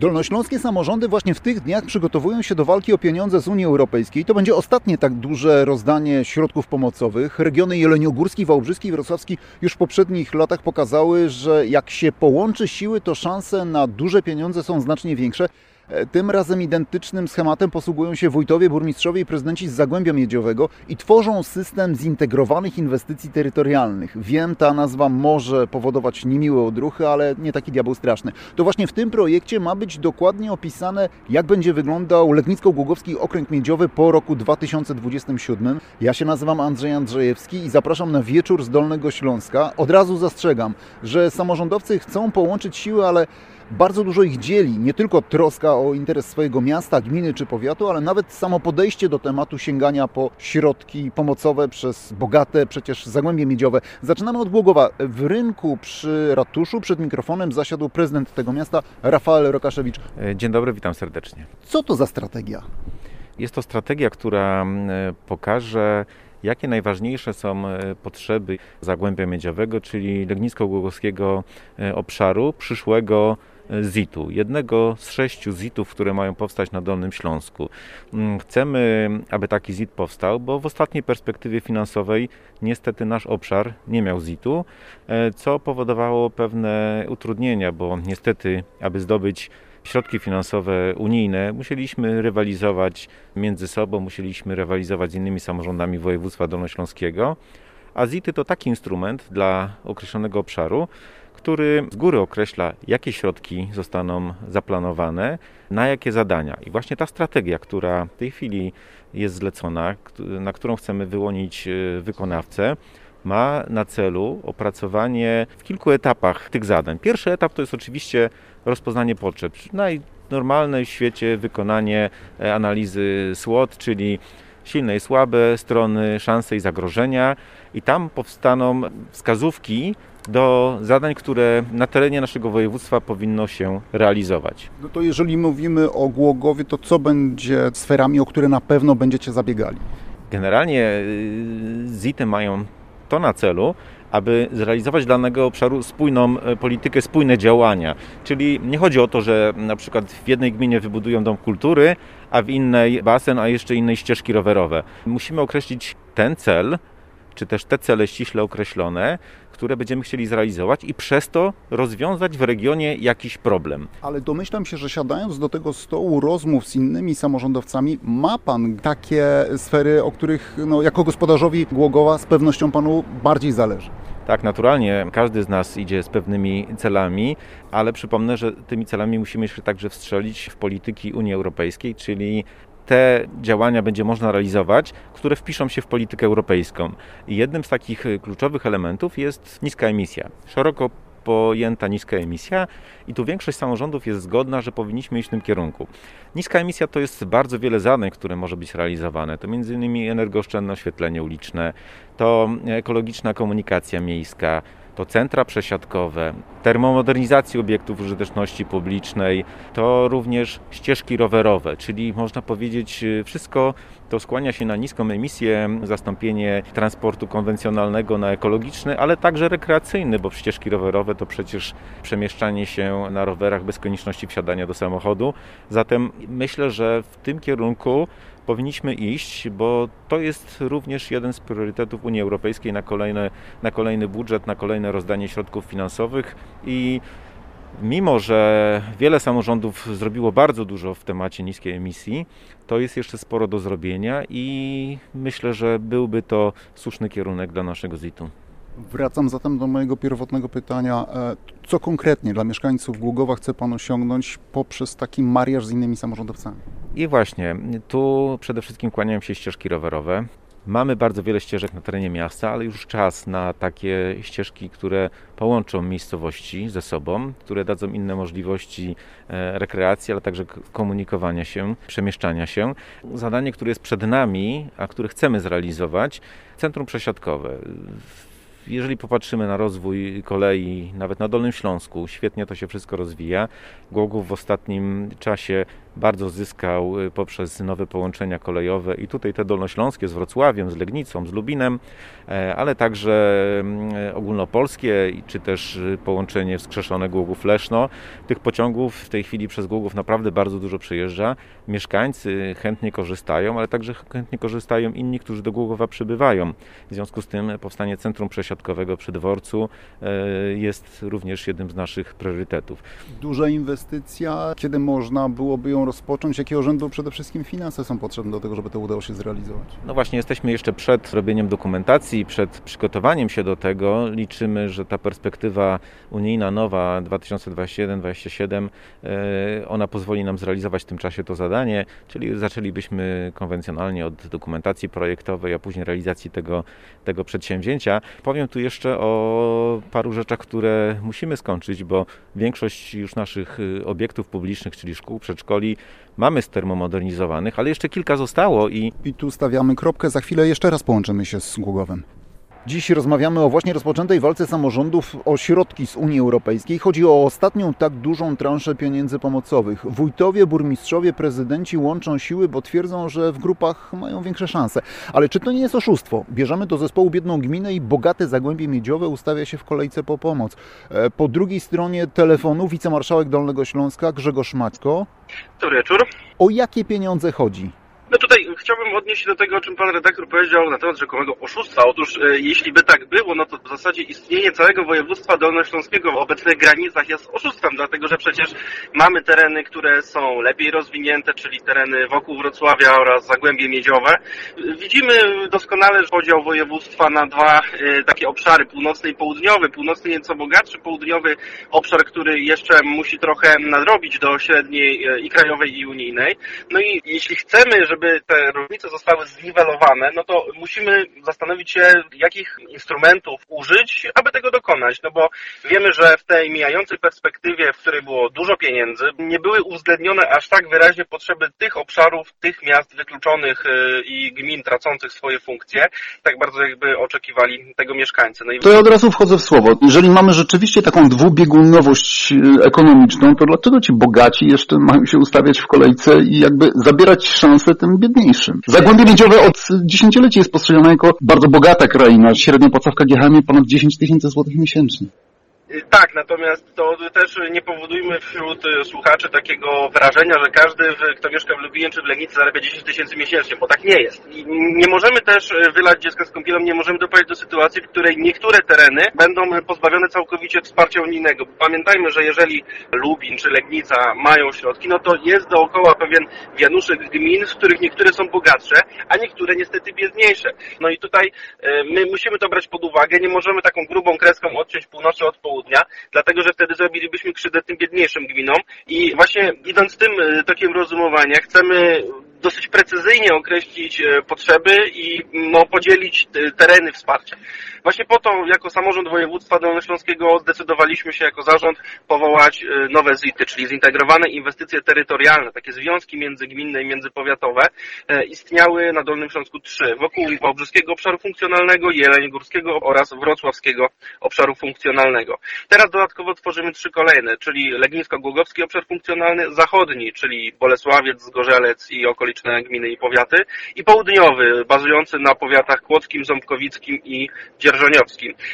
Dolnośląskie samorządy właśnie w tych dniach przygotowują się do walki o pieniądze z Unii Europejskiej. To będzie ostatnie tak duże rozdanie środków pomocowych. Regiony jeleniogórski, wałbrzyski i wrocławski już w poprzednich latach pokazały, że jak się połączy siły, to szanse na duże pieniądze są znacznie większe. E, tym razem identycznym schematem posługują się wójtowie, burmistrzowie i prezydenci z Zagłębia Miedziowego i tworzą system zintegrowanych inwestycji terytorialnych. Wiem, ta nazwa może powodować niemiłe odruchy, ale nie taki diabeł straszny. To właśnie w tym projekcie ma być dokładnie opisane, jak będzie wyglądał Legnicko-Głogowski Okręg Miedziowy po roku 2027. Ja się nazywam Andrzej Andrzejewski i zapraszam na wieczór z Dolnego Śląska. Od razu zastrzegam, że samorządowcy chcą połączyć siły, ale bardzo dużo ich dzieli. Nie tylko troska o interes swojego miasta, gminy czy powiatu, ale nawet samo podejście do tematu sięgania po środki pomocowe przez bogate przecież Zagłębie Miedziowe. Zaczynamy od Głogowa. W rynku przy ratuszu przed mikrofonem zasiadł prezydent tego miasta, Rafael Rokaszewicz. E, dzień dobry, witam serdecznie. Co to za strategia? Jest to strategia, która e, pokaże jakie najważniejsze są e, potrzeby Zagłębia Miedziowego, czyli Legnisko-Głogowskiego obszaru przyszłego ZIT-u, jednego z sześciu ZIT-ów, które mają powstać na Dolnym Śląsku. Mm, chcemy, aby taki ZIT powstał, bo w ostatniej perspektywie finansowej niestety nasz obszar nie miał ZIT-u, e, co powodowało pewne utrudnienia, bo niestety, aby zdobyć środki finansowe unijne, musieliśmy rywalizować między sobą, musieliśmy rywalizować z innymi samorządami województwa dolnośląskiego, a ZIT-y to taki instrument dla określonego obszaru, który z góry określa, jakie środki zostaną zaplanowane, na jakie zadania. I właśnie ta strategia, która w tej chwili jest zlecona, na którą chcemy wyłonić e, wykonawcę, ma na celu opracowanie w kilku etapach tych zadań. Pierwszy etap to jest oczywiście rozpoznanie potrzeb. Najnormalne w świecie wykonanie e, analizy SWOT, czyli silne i słabe strony, szanse i zagrożenia, i tam powstaną wskazówki do zadań, które na terenie naszego województwa powinno się realizować. No to jeżeli mówimy o Głogowie, to co będzie sferami, o które na pewno będziecie zabiegali? Generalnie y, ZIT-y mają to na celu, aby zrealizować dla danego obszaru spójną e, politykę, spójne działania. Czyli nie chodzi o to, że na przykład w jednej gminie wybudują dom kultury, a w innej basen, a jeszcze innej ścieżki rowerowe. Musimy określić ten cel, czy też te cele ściśle określone, które będziemy chcieli zrealizować i przez to rozwiązać w regionie jakiś problem. Ale domyślam się, że siadając do tego stołu rozmów z innymi samorządowcami, ma Pan takie sfery, o których no, jako gospodarzowi Głogowa z pewnością Panu bardziej zależy. Tak, naturalnie każdy z nas idzie z pewnymi celami, ale przypomnę, że tymi celami musimy się także wstrzelić w polityki Unii Europejskiej, czyli te działania będzie można realizować, które wpiszą się w politykę europejską. I jednym z takich kluczowych elementów jest niska emisja. Szeroko pojęta niska emisja i tu większość samorządów jest zgodna, że powinniśmy iść w tym kierunku. Niska emisja to jest bardzo wiele zadań, które może być realizowane. To m.in. energooszczędne oświetlenie uliczne, to ekologiczna komunikacja miejska, to centra przesiadkowe, termomodernizacja obiektów użyteczności publicznej, to również ścieżki rowerowe, czyli można powiedzieć y, wszystko to skłania się na niską emisję, zastąpienie transportu konwencjonalnego na ekologiczny, ale także rekreacyjny, bo ścieżki rowerowe to przecież przemieszczanie się na rowerach bez konieczności wsiadania do samochodu. Zatem myślę, że w tym kierunku powinniśmy iść, bo to jest również jeden z priorytetów Unii Europejskiej na, kolejne, na kolejny budżet, na kolejne rozdanie środków finansowych i mimo, że wiele samorządów zrobiło bardzo dużo w temacie niskiej emisji, to jest jeszcze sporo do zrobienia i myślę, że byłby to słuszny kierunek dla naszego ZIT-u. Wracam zatem do mojego pierwotnego pytania. E, co konkretnie dla mieszkańców Głogowa chce Pan osiągnąć poprzez taki mariaż z innymi samorządowcami? I właśnie, tu przede wszystkim kłaniają się ścieżki rowerowe. Mamy bardzo wiele ścieżek na terenie miasta, ale już czas na takie ścieżki, które połączą miejscowości ze sobą, które dadzą inne możliwości e, rekreacji, ale także komunikowania się, przemieszczania się. Zadanie, które jest przed nami, a które chcemy zrealizować, centrum przesiadkowe jeżeli popatrzymy na rozwój kolei, nawet na Dolnym Śląsku, świetnie to się wszystko rozwija. Głogów w ostatnim czasie bardzo zyskał poprzez nowe połączenia kolejowe i tutaj te dolnośląskie z Wrocławiem, z Legnicą, z Lubinem, ale także mm, ogólnopolskie, czy też połączenie wskrzeszone Głogów-Leszno. Tych pociągów w tej chwili przez Głogów naprawdę bardzo dużo przyjeżdża. Mieszkańcy chętnie korzystają, ale także chętnie korzystają inni, którzy do Głogowa przybywają. W związku z tym powstanie centrum przesiadkowego przy dworcu e, jest również jednym z naszych priorytetów. Duża inwestycja, kiedy można byłoby ją rozpocząć? Jakiego rzędu przede wszystkim finanse są potrzebne do tego, żeby to udało się zrealizować? No właśnie, jesteśmy jeszcze przed robieniem dokumentacji, przed przygotowaniem się do tego. Liczymy, że ta perspektywa unijna nowa 2021-2027, e, ona pozwoli nam zrealizować w tym czasie to zadanie, czyli zaczęlibyśmy konwencjonalnie od dokumentacji projektowej, a później realizacji tego, tego przedsięwzięcia. Powiem tu jeszcze o paru rzeczach, które musimy skończyć, bo większość już naszych y, obiektów publicznych, czyli szkół, przedszkoli, mamy stermomodernizowanych, ale jeszcze kilka zostało i... I tu stawiamy kropkę, za chwilę jeszcze raz połączymy się z Głogowem. Dziś rozmawiamy o właśnie rozpoczętej walce samorządów o środki z Unii Europejskiej. Chodzi o ostatnią tak dużą transzę pieniędzy pomocowych. Wójtowie, burmistrzowie, prezydenci łączą siły, bo twierdzą, że w grupach mają większe szanse. Ale czy to nie jest oszustwo? Bierzemy do zespołu biedną gminę i bogate Zagłębie Miedziowe ustawia się w kolejce po pomoc. E, po drugiej stronie telefonu wicemarszałek Dolnego Śląska Grzegorz Maćko. Dobry wieczór. O jakie pieniądze chodzi? Chciałbym odnieść się do tego, o czym pan redaktor powiedział na temat rzekomego oszustwa. Otóż e, jeśli by tak było, no to w zasadzie istnienie całego województwa dolnośląskiego w obecnych granicach jest oszustwem, dlatego że przecież mamy tereny, które są lepiej rozwinięte, czyli tereny wokół Wrocławia oraz Zagłębie Miedziowe. Widzimy doskonale podział województwa na dwa e, takie obszary, północny i południowy. Północny nieco bogatszy, południowy obszar, który jeszcze musi trochę nadrobić do średniej e, i krajowej i unijnej. No i jeśli chcemy, żeby te różnice zostały zniwelowane, no to musimy zastanowić się, jakich instrumentów użyć, aby tego dokonać. No bo wiemy, że w tej mijającej perspektywie, w której było dużo pieniędzy, nie były uwzględnione aż tak wyraźnie potrzeby tych obszarów, tych miast wykluczonych y, i gmin tracących swoje funkcje, tak bardzo jakby oczekiwali tego mieszkańcy. No i... To ja od razu wchodzę w słowo. Jeżeli mamy rzeczywiście taką dwubiegunowość y, ekonomiczną, to dlaczego ci bogaci jeszcze mają się ustawiać w kolejce i jakby zabierać szansę tym tym biedniejszym. Zagłębie Miedziowe od dziesięcioleci jest postrzegane jako bardzo bogata kraina. Średnia płaca w KGHM ponad 10 tysięcy złotych miesięcznie. Tak, natomiast to też nie powodujmy wśród słuchaczy takiego wrażenia, że każdy, kto mieszka w Lublinie czy w Legnicy zarabia 10 tysięcy miesięcznie, bo tak nie jest. I nie możemy też wylać dziecka z kąpielą, nie możemy doprowadzić do sytuacji, w której niektóre tereny będą pozbawione całkowicie wsparcia unijnego. Pamiętajmy, że jeżeli Lubin czy Legnica mają środki, no to jest dookoła pewien wianuszek gmin, z których niektóre są bogatsze, a niektóre niestety biedniejsze. No i tutaj e, my musimy to brać pod uwagę, nie możemy taką grubą kreską odciąć północy od południa, południa, dlatego że wtedy zrobilibyśmy krzywdę tym biedniejszym gminom i właśnie idąc tym e, tokiem rozumowania chcemy dosyć precyzyjnie określić e, potrzeby i no, podzielić tereny wsparcia. Właśnie po to, jako samorząd województwa dolnośląskiego zdecydowaliśmy się jako zarząd powołać e, nowe ZIT-y, czyli zintegrowane inwestycje terytorialne, takie związki międzygminne i międzypowiatowe. E, istniały na Dolnym Śląsku trzy, wokół Wałbrzyskiego Obszaru Funkcjonalnego, Jeleniogórskiego oraz Wrocławskiego Obszaru Funkcjonalnego. Teraz dodatkowo tworzymy trzy kolejne, czyli Legnisko-Głogowski Obszar Funkcjonalny, Zachodni, czyli Bolesławiec, Zgorzelec i okoliczne gminy i powiaty i Południowy, bazujący na powiatach Kłodzkim, Ząbkowickim i Dzierżawskim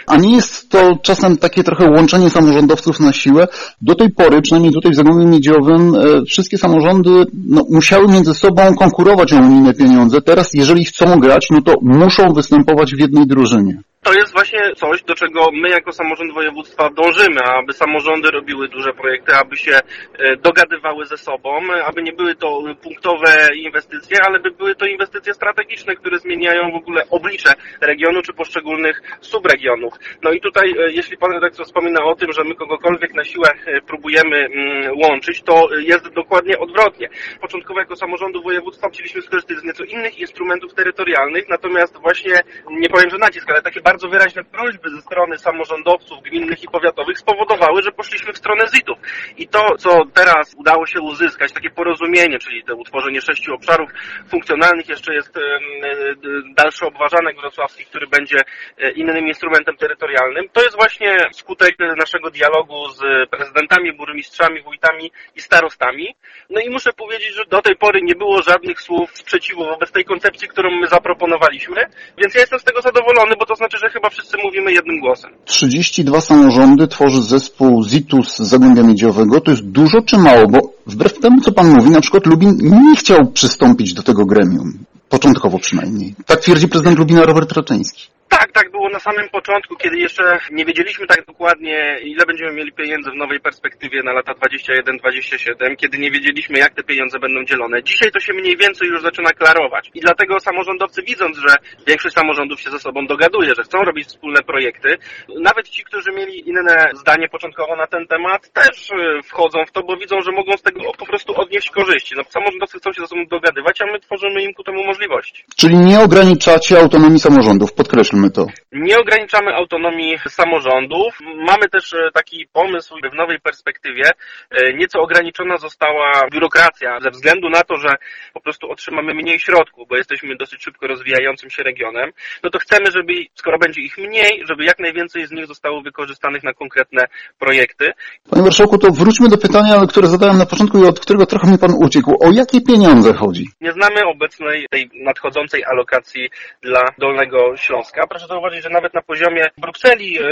A nie jest to czasem takie trochę łączenie samorządowców na siłę? Do tej pory, przynajmniej tutaj w Zagłębiu Miedziowym, e, wszystkie samorządy no, musiały między sobą konkurować o unijne pieniądze. Teraz, jeżeli chcą grać, no to muszą występować w jednej drużynie to jest właśnie coś, do czego my jako samorząd województwa dążymy, aby samorządy robiły duże projekty, aby się e, dogadywały ze sobą, aby nie były to punktowe inwestycje, ale by były to inwestycje strategiczne, które zmieniają w ogóle oblicze regionu czy poszczególnych subregionów. No i tutaj, e, jeśli pan redaktor wspomina o tym, że my kogokolwiek na siłę e, próbujemy mm, łączyć, to jest dokładnie odwrotnie. Początkowo jako samorządu województwa chcieliśmy skorzystać z nieco innych instrumentów terytorialnych, natomiast właśnie, nie powiem, że nacisk, ale takie wyraźne prośby ze strony samorządowców gminnych i powiatowych spowodowały, że poszliśmy w stronę ZIT-ów. I to, co teraz udało się uzyskać, takie porozumienie, czyli to utworzenie sześciu obszarów funkcjonalnych, jeszcze jest dalszy obważanek wrocławski, który będzie innym instrumentem terytorialnym. To jest właśnie skutek naszego dialogu z prezydentami, burmistrzami, wójtami i starostami. No i muszę powiedzieć, że do tej pory nie było żadnych słów sprzeciwu wobec tej koncepcji, którą my zaproponowaliśmy, więc ja jestem z tego zadowolony, bo to znaczy, że chyba wszyscy mówimy jednym głosem. 32 samorządy tworzy zespół ZITUS Zagłębia Miedziowego. To jest dużo czy mało? Bo wbrew temu, co pan mówi, na przykład Lubin nie chciał przystąpić do tego gremium. Początkowo przynajmniej. Tak twierdzi prezydent Lubina Robert Raczyński. Tak, tak było na samym początku, kiedy jeszcze nie wiedzieliśmy tak dokładnie, ile będziemy mieli pieniędzy w nowej perspektywie na lata 21-27, kiedy nie wiedzieliśmy, jak te pieniądze będą dzielone. Dzisiaj to się mniej więcej już zaczyna klarować. I dlatego samorządowcy, widząc, że większość samorządów się ze sobą dogaduje, że chcą robić wspólne projekty, nawet ci, którzy mieli inne zdanie początkowo na ten temat, też y, wchodzą w to, bo widzą, że mogą z tego po prostu odnieść korzyści. No, samorządowcy chcą się ze sobą dogadywać, a my tworzymy im ku temu możliwości. Czyli nie ograniczacie autonomii samorządów, podkreślmy to. Nie ograniczamy autonomii samorządów. Mamy też e, taki pomysł w nowej perspektywie. E, nieco ograniczona została biurokracja ze względu na to, że po prostu otrzymamy mniej środków, bo jesteśmy dosyć szybko rozwijającym się regionem. No to chcemy, żeby skoro będzie ich mniej, żeby jak najwięcej z nich zostało wykorzystanych na konkretne projekty. Panie Marszałku, to wróćmy do pytania, które zadałem na początku i od którego trochę mi Pan uciekł. O jakie pieniądze chodzi? Nie znamy obecnej tej nadchodzącej alokacji dla Dolnego Śląska proszę zauważyć, że nawet na poziomie Brukseli e,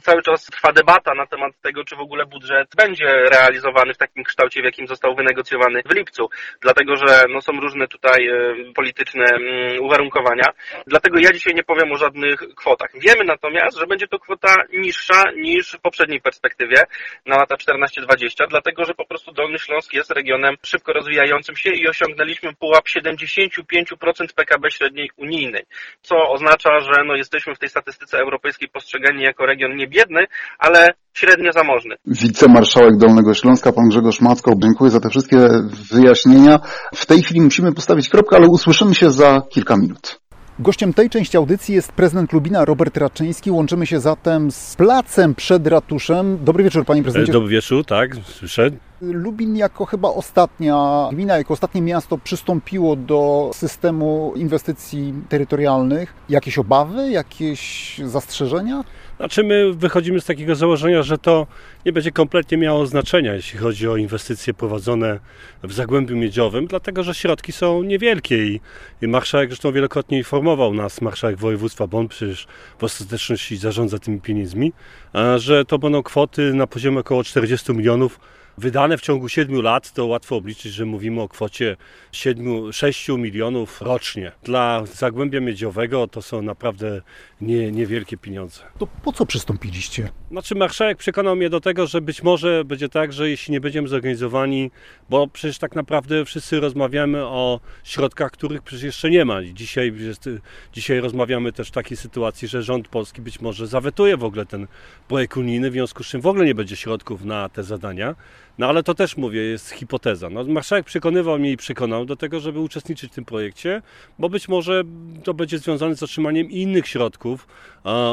cały czas trwa debata na temat tego, czy w ogóle budżet będzie realizowany w takim kształcie, w jakim został wynegocjowany w lipcu. Dlatego, że no, są różne tutaj e, polityczne mm, uwarunkowania. Dlatego ja dzisiaj nie powiem o żadnych kwotach. Wiemy natomiast, że będzie to kwota niższa niż w poprzedniej perspektywie na lata 14-20, dlatego, że po prostu Dolny Śląsk jest regionem szybko rozwijającym się i osiągnęliśmy pułap 75% PKB średniej unijnej, co oznacza, że no, jesteśmy jesteśmy w tej statystyce europejskiej postrzegani jako region niebiedny, ale średnio zamożny. Wicemarszałek Dolnego Śląska, pan Grzegorz Macko, dziękuję za te wszystkie wyjaśnienia. W tej chwili musimy postawić kropkę, ale usłyszymy się za kilka minut. Gościem tej części audycji jest prezydent Lubina Robert Raczyński. Łączymy się zatem z placem przed ratuszem. Dobry wieczór, panie prezydencie. Dobry wieczór, tak, słyszę. Lubin jako chyba ostatnia gmina, jako ostatnie miasto przystąpiło do systemu inwestycji terytorialnych. Jakieś obawy, jakieś zastrzeżenia? Znaczy my wychodzimy z takiego założenia, że to nie będzie kompletnie miało znaczenia, jeśli chodzi o inwestycje prowadzone w Zagłębiu Miedziowym, dlatego że środki są niewielkie i, i marszałek zresztą wielokrotnie informował nas, marszałek województwa, bo on przecież w ostateczności zarządza tymi pieniędzmi, że to będą kwoty na poziomie około 40 milionów wydane w ciągu 7 lat, to łatwo obliczyć, że mówimy o kwocie 7, 6 milionów rocznie. Dla Zagłębia Miedziowego to są naprawdę nie, niewielkie pieniądze. To po co przystąpiliście? Znaczy marszałek przekonał mnie do tego, że być może będzie tak, że jeśli nie będziemy zorganizowani, bo przecież tak naprawdę wszyscy rozmawiamy o środkach, których przecież jeszcze nie ma. Dzisiaj, dzisiaj rozmawiamy też w takiej sytuacji, że rząd polski być może zawetuje w ogóle ten projekt unijny, w związku z czym w ogóle nie będzie środków na te zadania. No ale to też mówię, jest hipoteza. No, marszałek przekonywał mnie i przekonał do tego, żeby uczestniczyć w tym projekcie, bo być może to będzie związane z otrzymaniem innych środków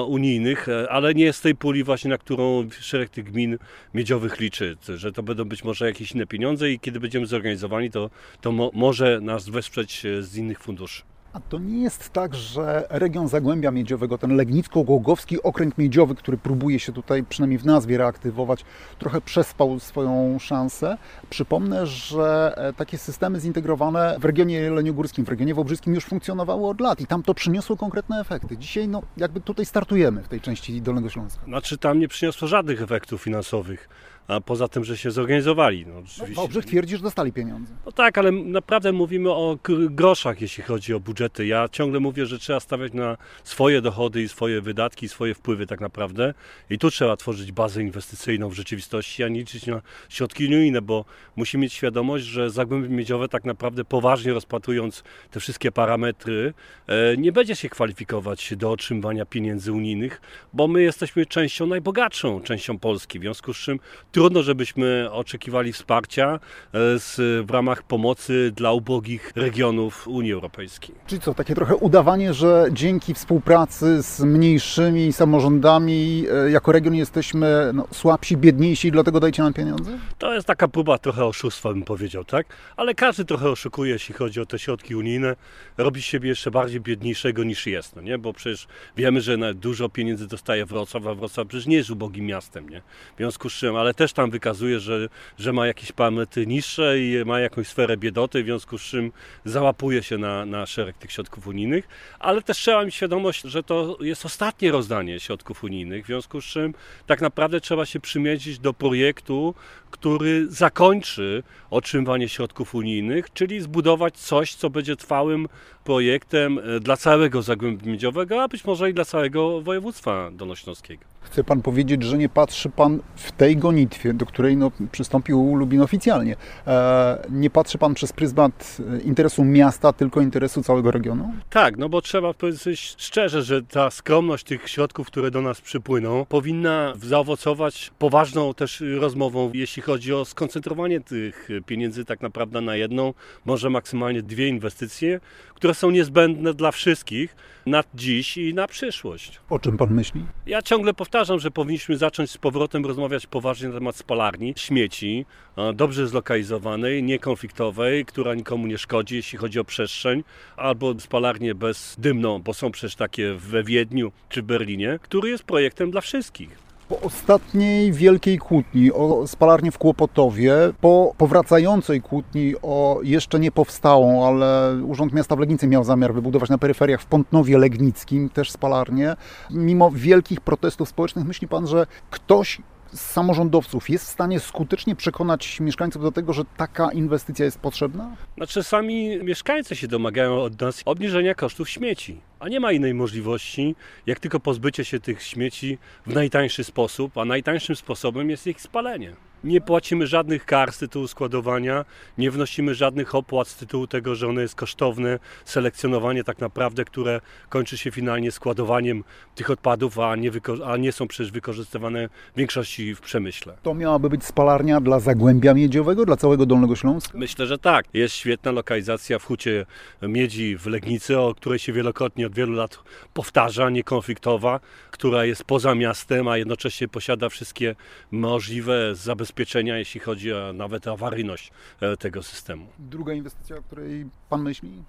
unijnych, e, ale nie z tej puli właśnie, na którą szereg tych gmin miedziowych liczy, że to będą być może jakieś inne pieniądze i kiedy będziemy zorganizowani, to, to mo może nas wesprzeć e, z innych funduszy. A to nie jest tak, że region Zagłębia Miedziowego, ten Legnicko-Głogowski okręg miedziowy, który próbuje się tutaj przynajmniej w nazwie reaktywować, trochę przespał swoją szansę. Przypomnę, że e, takie systemy zintegrowane w regionie jeleniogórskim, w regionie wobrzyskim już funkcjonowały od lat i tam to przyniosło konkretne efekty. Dzisiaj no, jakby tutaj startujemy w tej części Dolnego Śląska. Znaczy tam nie przyniosło żadnych efektów finansowych a poza tym, że się zorganizowali. No, oczywiście. Dobrze twierdzi, że dostali pieniądze. No tak, ale naprawdę mówimy o groszach, jeśli chodzi o budżety. Ja ciągle mówię, że trzeba stawiać na swoje dochody i swoje wydatki, swoje wpływy tak naprawdę i tu trzeba tworzyć bazę inwestycyjną w rzeczywistości, a nie liczyć na środki unijne, bo musimy mieć świadomość, że Zagłębie Miedziowe tak naprawdę poważnie rozpatrując te wszystkie parametry, e, nie będzie się kwalifikować do otrzymywania pieniędzy unijnych, bo my jesteśmy częścią najbogatszą częścią Polski, w związku z czym trudno, żebyśmy oczekiwali wsparcia e, z, w ramach pomocy dla ubogich regionów Unii Europejskiej. Czyli co, takie trochę udawanie, że dzięki współpracy z mniejszymi samorządami e, jako region jesteśmy no, słabsi, biedniejsi, dlatego dajcie nam pieniądze? To jest taka próba trochę oszustwa, bym powiedział, tak? Ale każdy trochę oszukuje, jeśli chodzi o te środki unijne. Robi siebie jeszcze bardziej biedniejszego niż jest, no nie? Bo przecież wiemy, że dużo pieniędzy dostaje Wrocław, a Wrocław przecież nie jest ubogim miastem, nie? W związku z czym, ale też tam wykazuje, że, że ma jakieś parametry niższe i ma jakąś sferę biedoty, w związku z czym załapuje się na, na szereg tych środków unijnych, ale też trzeba mieć świadomość, że to jest ostatnie rozdanie środków unijnych, w związku z czym tak naprawdę trzeba się przymierzyć do projektu, który zakończy otrzymywanie środków unijnych, czyli zbudować coś, co będzie trwałym projektem e, dla całego Zagłębia Miedziowego, a być może i dla całego województwa dolnośląskiego. Chce Pan powiedzieć, że nie patrzy Pan w tej gonitwie, do której no, przystąpił Lubin oficjalnie, e, nie patrzy Pan przez pryzmat e, interesu miasta, tylko interesu całego regionu? Tak, no bo trzeba powiedzieć szczerze, że ta skromność tych środków, które do nas przypłyną, powinna zaowocować poważną też rozmową, jeśli chodzi o skoncentrowanie tych pieniędzy tak naprawdę na jedną, może maksymalnie dwie inwestycje, które są niezbędne dla wszystkich na dziś i na przyszłość. O czym Pan myśli? Ja ciągle powtarzam, że powinniśmy zacząć z powrotem rozmawiać poważnie na temat spalarni, śmieci, dobrze zlokalizowanej, niekonfliktowej, która nikomu nie szkodzi, jeśli chodzi o przestrzeń, albo spalarnię bezdymną, bo są przecież takie we Wiedniu czy w Berlinie, który jest projektem dla wszystkich. Po ostatniej wielkiej kłótni o spalarnię w Kłopotowie, po powracającej kłótni o jeszcze nie powstałą, ale Urząd Miasta w Legnicy miał zamiar wybudować na peryferiach w Pątnowie Legnickim też spalarnię, mimo wielkich protestów społecznych, myśli Pan, że ktoś samorządowców jest w stanie skutecznie przekonać mieszkańców do tego, że taka inwestycja jest potrzebna? Znaczy sami mieszkańcy się domagają od nas obniżenia kosztów śmieci, a nie ma innej możliwości, jak tylko pozbycie się tych śmieci w najtańszy sposób, a najtańszym sposobem jest ich spalenie. Nie płacimy żadnych kar z tytułu składowania, nie wnosimy żadnych opłat z tytułu tego, że one jest kosztowne, selekcjonowanie tak naprawdę, które kończy się finalnie składowaniem tych odpadów, a nie, a nie są przecież wykorzystywane w większości w przemyśle. To miałaby być spalarnia dla Zagłębia Miedziowego, dla całego Dolnego Śląska? Myślę, że tak. Jest świetna lokalizacja w Hucie Miedzi w Legnicy, o której się wielokrotnie od wielu lat powtarza, niekonfliktowa, która jest poza miastem, a jednocześnie posiada wszystkie możliwe zabezpieczenia, jeśli chodzi o nawet awaryjność e, tego systemu. Druga inwestycja, o której Pan myśli?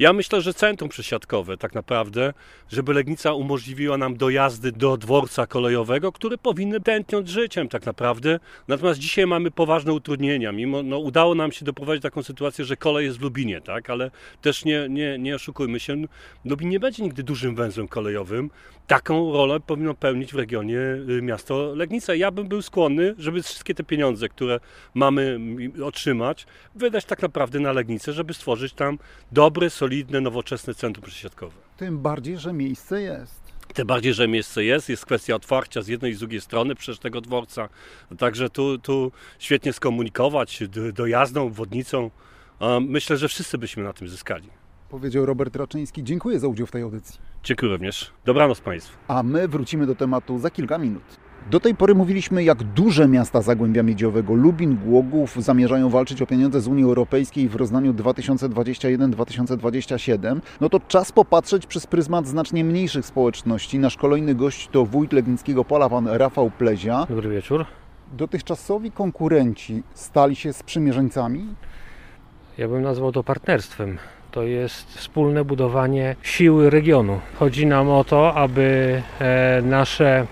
Ja myślę, że centrum przesiadkowe tak naprawdę, żeby Legnica umożliwiła nam dojazdy do dworca kolejowego, które powinny tętniąć życiem tak naprawdę. Natomiast dzisiaj mamy poważne utrudnienia. Mimo, no, udało nam się doprowadzić taką sytuację, że kolej jest w Lubinie, tak? ale też nie, nie, nie oszukujmy się, Lubin nie będzie nigdy dużym węzłem kolejowym. Taką rolę powinno pełnić w regionie y, miasto Legnica. Ja bym był skłonny, żeby wszystkie te pieniądze, które mamy otrzymać, wydać tak naprawdę na Legnicę, żeby stworzyć tam dobre, solidne, nowoczesne centrum przesiadkowe. Tym bardziej, że miejsce jest. Tym bardziej, że miejsce jest, jest kwestia otwarcia z jednej i z drugiej strony przecież tego dworca. Także tu, tu świetnie skomunikować dojazdną, wodnicą. Myślę, że wszyscy byśmy na tym zyskali. Powiedział Robert Raczyński. Dziękuję za udział w tej audycji. Dziękuję również. Dobranoc Państwu. A my wrócimy do tematu za kilka minut. Do tej pory mówiliśmy, jak duże miasta Zagłębia Miedziowego, Lubin, Głogów zamierzają walczyć o pieniądze z Unii Europejskiej w rozdaniu 2021-2027. No to czas popatrzeć przez pryzmat znacznie mniejszych społeczności. Nasz kolejny gość to wójt Legnickiego Pola, pan Rafał Plezia. Dobry wieczór. Dotychczasowi konkurenci stali się sprzymierzeńcami. Ja bym nazwał to partnerstwem. To jest wspólne budowanie siły regionu. Chodzi nam o to, aby e, nasze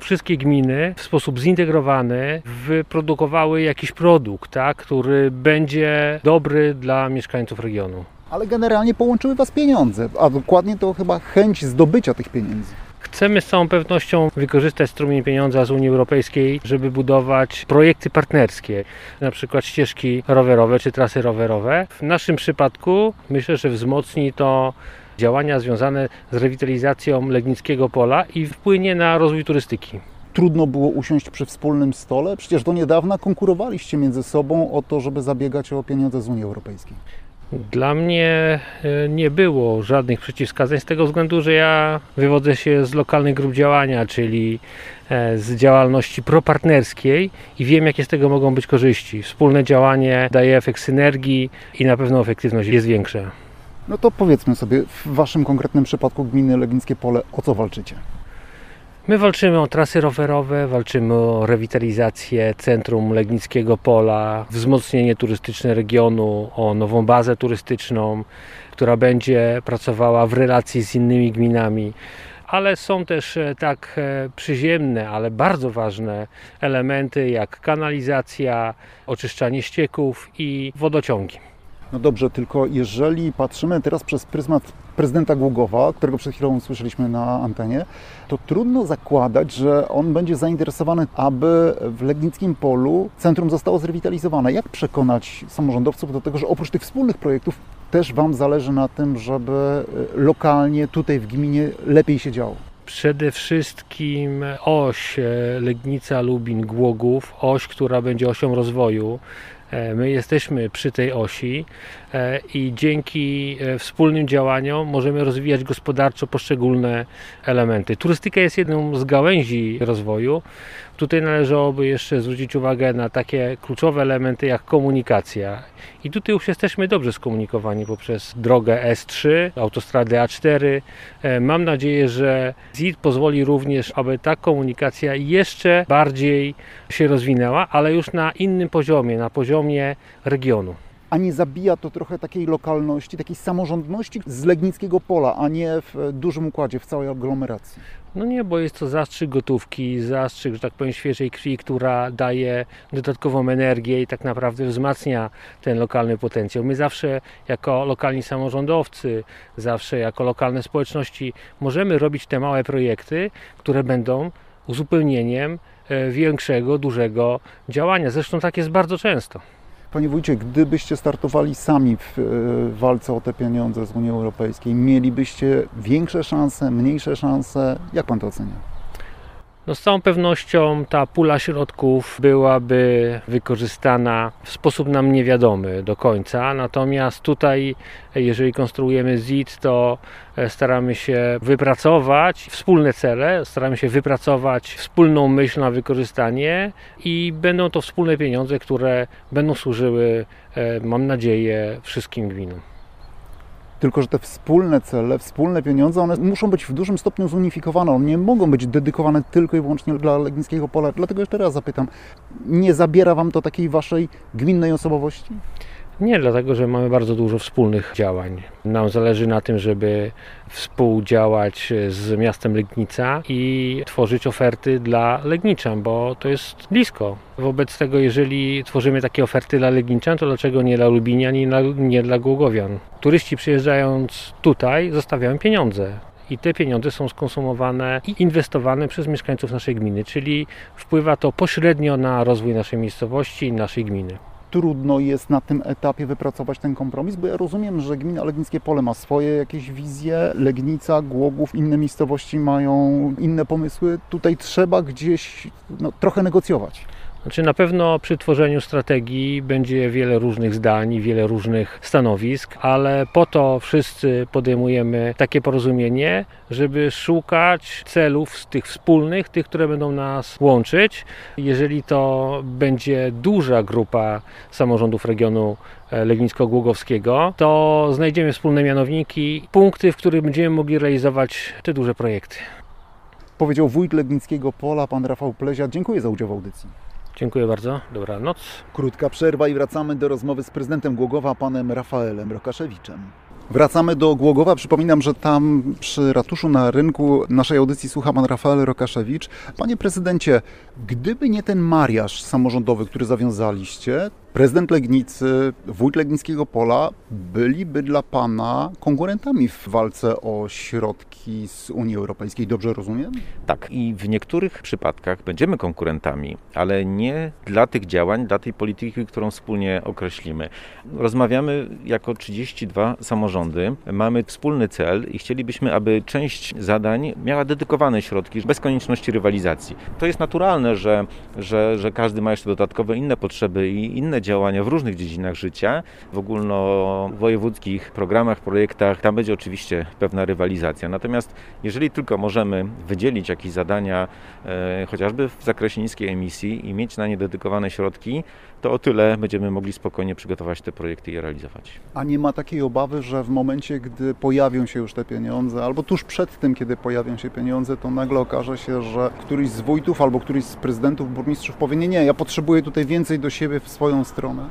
wszystkie gminy w sposób zintegrowany wyprodukowały jakiś produkt, tak, który będzie dobry dla mieszkańców regionu. Ale generalnie połączyły Was pieniądze, a dokładnie to chyba chęć zdobycia tych pieniędzy. Chcemy z całą pewnością wykorzystać strumień pieniądza z Unii Europejskiej, żeby budować projekty partnerskie, na przykład ścieżki rowerowe czy trasy rowerowe. W naszym przypadku myślę, że wzmocni to działania związane z rewitalizacją Legnickiego Pola i wpłynie na rozwój turystyki. trudno było usiąść przy wspólnym stole? Przecież do niedawna konkurowaliście między sobą o to, żeby zabiegać o pieniądze z Unii Europejskiej. Dla mnie e, nie było żadnych przeciwwskazań z tego względu, że ja wywodzę się z lokalnych grup działania, czyli e, z działalności propartnerskiej i wiem, jakie z tego mogą być korzyści. Wspólne działanie daje efekt synergii i na pewno efektywność jest większa. No to powiedzmy sobie, w waszym konkretnym przypadku gminy Legnickie Pole, o co walczycie? My walczymy o trasy rowerowe, walczymy o rewitalizację centrum Legnickiego Pola, wzmocnienie turystyczne regionu, o nową bazę turystyczną, która będzie pracowała w relacji z innymi gminami. Ale są też e, tak e, przyziemne, ale bardzo ważne elementy jak kanalizacja, oczyszczanie ścieków i wodociągi. No dobrze, tylko jeżeli patrzymy teraz przez pryzmat prezydenta Głogowa, którego przed chwilą słyszeliśmy na antenie, to trudno zakładać, że on będzie zainteresowany, aby w Legnickim Polu centrum zostało zrewitalizowane. Jak przekonać samorządowców do tego, że oprócz tych wspólnych projektów też Wam zależy na tym, żeby e, lokalnie, tutaj w gminie lepiej się działo? Przede wszystkim oś e, Legnica, Lubin, Głogów, oś, która będzie osią rozwoju. E, My jesteśmy przy tej osi e, i dzięki e, wspólnym działaniom możemy rozwijać gospodarczo poszczególne elementy. Turystyka jest jedną z gałęzi rozwoju. Tutaj należałoby jeszcze zwrócić uwagę na takie kluczowe elementy jak komunikacja. I tutaj już jesteśmy dobrze skomunikowani poprzez drogę S3, autostradę A4. E, Mam nadzieję, że ZIT pozwoli również, aby ta komunikacja jeszcze bardziej się rozwinęła, ale już na innym poziomie, na poziomie regionu. A nie zabija to trochę takiej lokalności, takiej samorządności z Legnickiego Pola, a nie w dużym układzie, w całej aglomeracji? No nie, bo jest to zastrzyk gotówki, zastrzyk, że tak powiem, świeżej krwi, która daje dodatkową energię i tak naprawdę wzmacnia ten lokalny potencjał. My zawsze jako lokalni samorządowcy, zawsze jako lokalne społeczności możemy robić te małe projekty, które będą uzupełnieniem e, większego, dużego działania. Zresztą tak jest bardzo często. Panie wójcie, gdybyście startowali sami w e, walce o te pieniądze z Unii Europejskiej, mielibyście większe szanse, mniejsze szanse? Jak pan to ocenia? No z całą pewnością ta pula środków byłaby wykorzystana w sposób nam niewiadomy do końca. Natomiast tutaj, jeżeli konstruujemy ZIT, to e, staramy się wypracować wspólne cele, staramy się wypracować wspólną myśl na wykorzystanie i będą to wspólne pieniądze, które będą służyły, e, mam nadzieję, wszystkim gminom. Tylko, że te wspólne cele, wspólne pieniądze, one muszą być w dużym stopniu zunifikowane. One nie mogą być dedykowane tylko i wyłącznie dla Legnickiego Pola. Dlatego jeszcze raz zapytam, nie zabiera Wam to takiej Waszej gminnej osobowości? Nie, dlatego że mamy bardzo dużo wspólnych działań. Nam zależy na tym, żeby współdziałać z miastem Legnica i tworzyć oferty dla Legniczan, bo to jest blisko. Wobec tego, jeżeli tworzymy takie oferty dla Legniczan, to dlaczego nie dla Lubinian i nie dla Głogowian? Turyści przyjeżdżając tutaj zostawiają pieniądze. I te pieniądze są skonsumowane i inwestowane przez mieszkańców naszej gminy, czyli wpływa to pośrednio na rozwój naszej miejscowości i naszej gminy. Trudno jest na tym etapie wypracować ten kompromis, bo ja rozumiem, że gmina Legnickie Pole ma swoje jakieś wizje, Legnica, Głogów, inne miejscowości mają inne pomysły. Tutaj trzeba gdzieś no, trochę negocjować. Znaczy na pewno przy tworzeniu strategii będzie wiele różnych zdań wiele różnych stanowisk, ale po to wszyscy podejmujemy takie porozumienie, żeby szukać celów tych wspólnych, tych, które będą nas łączyć. Jeżeli to będzie duża grupa samorządów regionu e, Legnicko-Głogowskiego, to znajdziemy wspólne mianowniki, punkty, w których będziemy mogli realizować te duże projekty. Powiedział wójt Legnickiego Pola, pan Rafał Plezia. Dziękuję za udział w audycji. Dziękuję bardzo. Dobranoc. Krótka przerwa i wracamy do rozmowy z prezydentem Głogowa, panem Rafaelem Rokaszewiczem. Wracamy do Głogowa. Przypominam, że tam przy ratuszu na rynku naszej audycji słucha pan Rafael Rokaszewicz. Panie prezydencie, gdyby nie ten mariaż samorządowy, który zawiązaliście, prezydent Legnicy, wójt Legnickiego Pola byliby dla pana konkurentami w walce o środki z Unii Europejskiej. Dobrze rozumiem? Tak, i w niektórych przypadkach będziemy konkurentami, ale nie dla tych działań, dla tej polityki, którą wspólnie określimy. Rozmawiamy jako 32 samorządy, mamy wspólny cel i chcielibyśmy, aby część zadań miała dedykowane środki, bez konieczności rywalizacji. To jest naturalne, że, że, że każdy ma jeszcze dodatkowe inne potrzeby i inne działania w różnych dziedzinach życia, w ogólnowojewódzkich programach, projektach, tam będzie oczywiście pewna rywalizacja. Natomiast jeżeli tylko możemy wydzielić jakieś zadania, e, chociażby w zakresie niskiej emisji i mieć na nie dedykowane środki, to o tyle będziemy mogli spokojnie przygotować te projekty i je realizować. A nie ma takiej obawy, że w momencie, gdy pojawią się już te pieniądze, albo tuż przed tym, kiedy pojawią się pieniądze, to nagle okaże się, że któryś z wójtów albo któryś z prezydentów, burmistrzów powie, nie, nie, ja potrzebuję tutaj więcej do siebie w swoją stronę.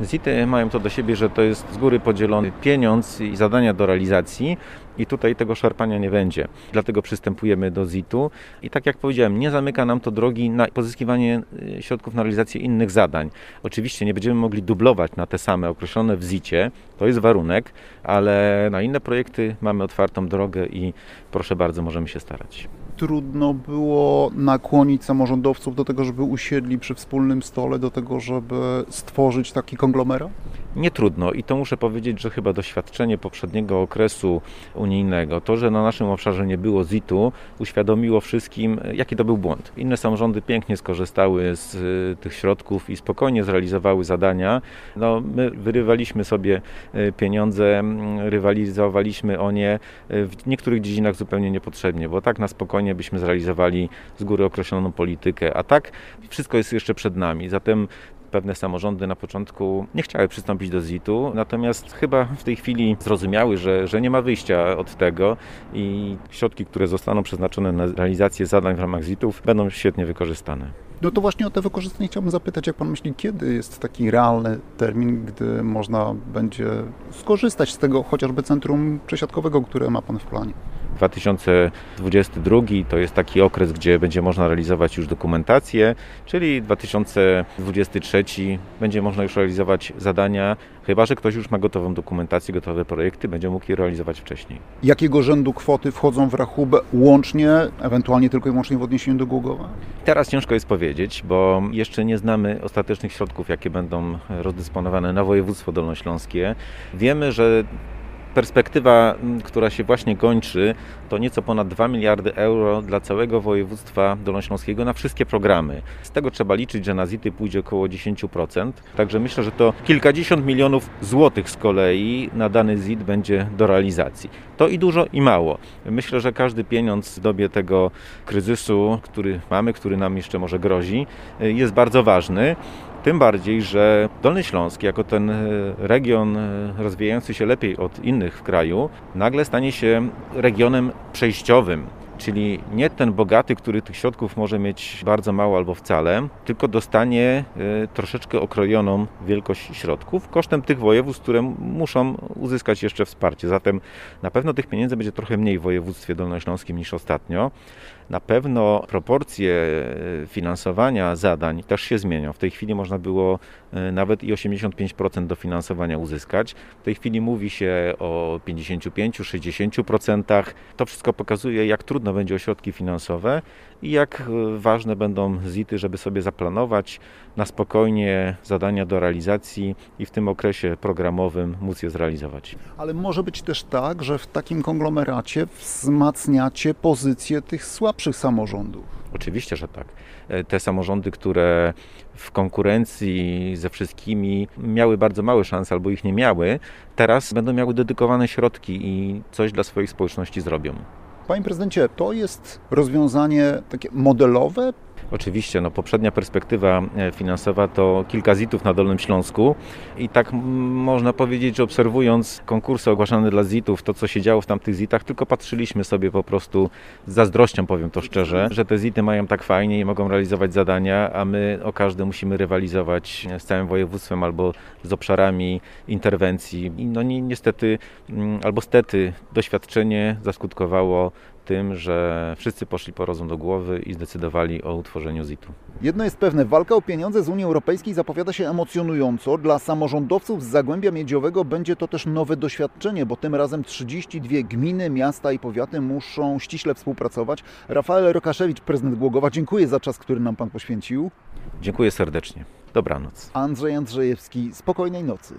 ZIT-y mają to do siebie, że to jest z góry podzielony pieniądz i zadania do realizacji i tutaj tego szarpania nie będzie. Dlatego przystępujemy do ZIT-u i tak jak powiedziałem, nie zamyka nam to drogi na pozyskiwanie y, środków na realizację innych zadań. Oczywiście nie będziemy mogli dublować na te same określone w ZIT-cie, to jest warunek, ale na inne projekty mamy otwartą drogę i proszę bardzo, możemy się starać. Trudno było nakłonić samorządowców do tego, żeby usiedli przy wspólnym stole, do tego, żeby stworzyć taki konglomerat? Nie trudno i to muszę powiedzieć, że chyba doświadczenie poprzedniego okresu unijnego, to, że na naszym obszarze nie było ZIT-u, uświadomiło wszystkim, jaki to był błąd. Inne samorządy pięknie skorzystały z y, tych środków i spokojnie zrealizowały zadania. No, my wyrywaliśmy sobie y, pieniądze, rywalizowaliśmy o nie y, w niektórych dziedzinach zupełnie niepotrzebnie, bo tak na spokojnie byśmy zrealizowali z góry określoną politykę, a tak wszystko jest jeszcze przed nami. Zatem pewne samorządy na początku nie chciały przystąpić do ZIT-u, natomiast chyba w tej chwili zrozumiały, że, że nie ma wyjścia od tego i środki, które zostaną przeznaczone na realizację zadań w ramach ZIT-ów będą świetnie wykorzystane. No to właśnie o te wykorzystanie chciałbym zapytać, jak Pan myśli, kiedy jest taki realny termin, gdy można będzie skorzystać z tego chociażby centrum przesiadkowego, które ma Pan w planie? 2022 to jest taki okres, gdzie będzie można realizować już dokumentację, czyli 2023 będzie można już realizować zadania, chyba że ktoś już ma gotową dokumentację, gotowe projekty, będzie mógł je realizować wcześniej. Jakiego rzędu kwoty wchodzą w rachubę łącznie, ewentualnie tylko i wyłącznie w odniesieniu do Głogowa? Teraz ciężko jest powiedzieć, bo jeszcze nie znamy ostatecznych środków, jakie będą rozdysponowane na województwo dolnośląskie. Wiemy, że perspektywa, która się właśnie kończy, to nieco ponad 2 miliardy euro dla całego województwa dolnośląskiego na wszystkie programy. Z tego trzeba liczyć, że na ZIT-y pójdzie około 10%. Także myślę, że to kilkadziesiąt milionów złotych z kolei na dany ZIT będzie do realizacji. To i dużo, i mało. Myślę, że każdy pieniądz w dobie tego kryzysu, który mamy, który nam jeszcze może grozi, jest bardzo ważny. Tym bardziej, że Dolny Śląsk, jako ten region rozwijający się lepiej od innych w kraju, nagle stanie się regionem przejściowym. Czyli nie ten bogaty, który tych środków może mieć bardzo mało albo wcale, tylko dostanie troszeczkę okrojoną wielkość środków kosztem tych województw, które muszą uzyskać jeszcze wsparcie. Zatem na pewno tych pieniędzy będzie trochę mniej w województwie dolnośląskim niż ostatnio. Na pewno proporcje finansowania zadań też się zmienią. W tej chwili można było nawet i 85% dofinansowania uzyskać. W tej chwili mówi się o 55-60%. To wszystko pokazuje, jak trudno będzie o środki finansowe i jak ważne będą ZIT-y, żeby sobie zaplanować na spokojnie zadania do realizacji i w tym okresie programowym móc je zrealizować. Ale może być też tak, że w takim konglomeracie wzmacniacie pozycję tych słabszych samorządów. Oczywiście, że tak. Te samorządy, które w konkurencji ze wszystkimi miały bardzo małe szanse albo ich nie miały, teraz będą miały dedykowane środki i coś dla swoich społeczności zrobią. Panie prezydencie, to jest rozwiązanie takie modelowe? Oczywiście, no poprzednia perspektywa finansowa to kilka ZIT-ów na Dolnym Śląsku i tak można powiedzieć, że obserwując konkursy ogłaszane dla ZIT-ów, to co się działo w tamtych ZIT-ach, tylko patrzyliśmy sobie po prostu z zazdrością, powiem to szczerze, że te ZIT-y mają tak fajnie i mogą realizować zadania, a my o każde musimy rywalizować z całym województwem albo z obszarami interwencji. I no niestety, albo stety, doświadczenie zaskutkowało tym, że wszyscy poszli po rozum do głowy i zdecydowali o utworzeniu ZIT-u. Jedno jest pewne, walka o pieniądze z Unii Europejskiej zapowiada się emocjonująco. Dla samorządowców z Zagłębia Miedziowego będzie to też nowe doświadczenie, bo tym razem 32 gminy, miasta i powiaty muszą ściśle współpracować. Rafael Rokaszewicz, prezydent Głogowa, dziękuję za czas, który nam Pan poświęcił. Dziękuję serdecznie. Dobranoc. Andrzej Andrzejewski, spokojnej nocy.